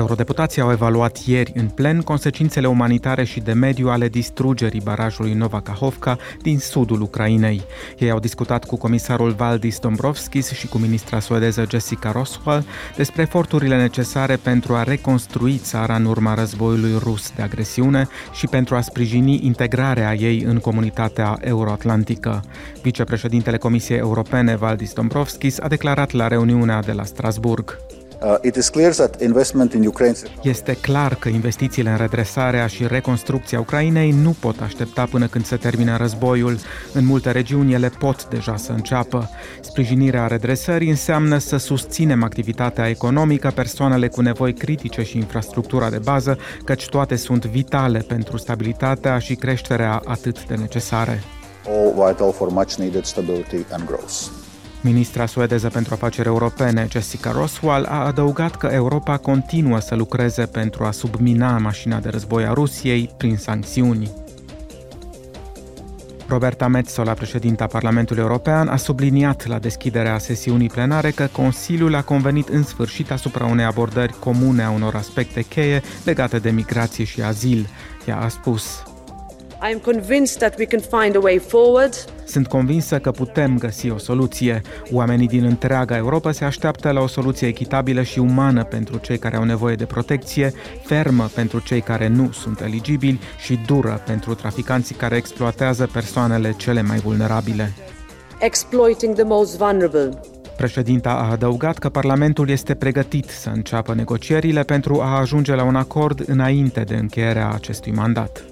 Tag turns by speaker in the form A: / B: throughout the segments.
A: Eurodeputații au evaluat ieri în plen consecințele umanitare și de mediu ale distrugerii barajului Nova Kahovka din sudul Ucrainei. Ei au discutat cu comisarul Valdis Dombrovskis și cu ministra suedeză Jessica Roswell despre eforturile necesare pentru a reconstrui țara în urma războiului rus de agresiune și pentru a sprijini integrarea ei în comunitatea euroatlantică. Vicepreședintele Comisiei Europene Valdis Dombrovskis a declarat la reuniunea de la Strasburg. Uh, este clar că investițiile în redresarea și reconstrucția Ucrainei nu pot aștepta până când se termină războiul. În multe regiuni ele pot deja să înceapă. Sprijinirea redresării înseamnă să susținem activitatea economică, persoanele cu nevoi critice și infrastructura de bază, căci toate sunt vitale pentru stabilitatea și creșterea atât de necesare. All vital for much needed stability and growth. Ministra suedeză pentru afaceri europene, Jessica Roswell, a adăugat că Europa continuă să lucreze pentru a submina mașina de război a Rusiei prin sancțiuni. Roberta Metsola, președinta Parlamentului European, a subliniat la deschiderea sesiunii plenare că Consiliul a convenit în sfârșit asupra unei abordări comune a unor aspecte cheie legate de migrație și azil. Ea a spus I am convinced that we can find a way forward. Sunt convinsă că putem găsi o soluție. Oamenii din întreaga Europa se așteaptă la o soluție echitabilă și umană pentru cei care au nevoie de protecție, fermă pentru cei care nu sunt eligibili și dură pentru traficanții care exploatează persoanele cele mai vulnerabile. Exploiting the most vulnerable. Președinta a adăugat că Parlamentul este pregătit să înceapă negocierile pentru a ajunge la un acord înainte de încheierea acestui mandat.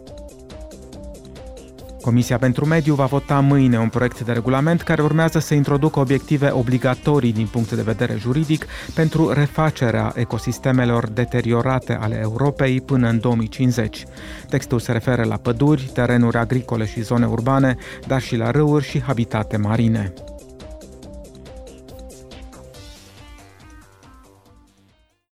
A: Comisia pentru Mediu va vota mâine un proiect de regulament care urmează să introducă obiective obligatorii din punct de vedere juridic pentru refacerea ecosistemelor deteriorate ale Europei până în 2050. Textul se referă la păduri, terenuri agricole și zone urbane, dar și la râuri și habitate marine.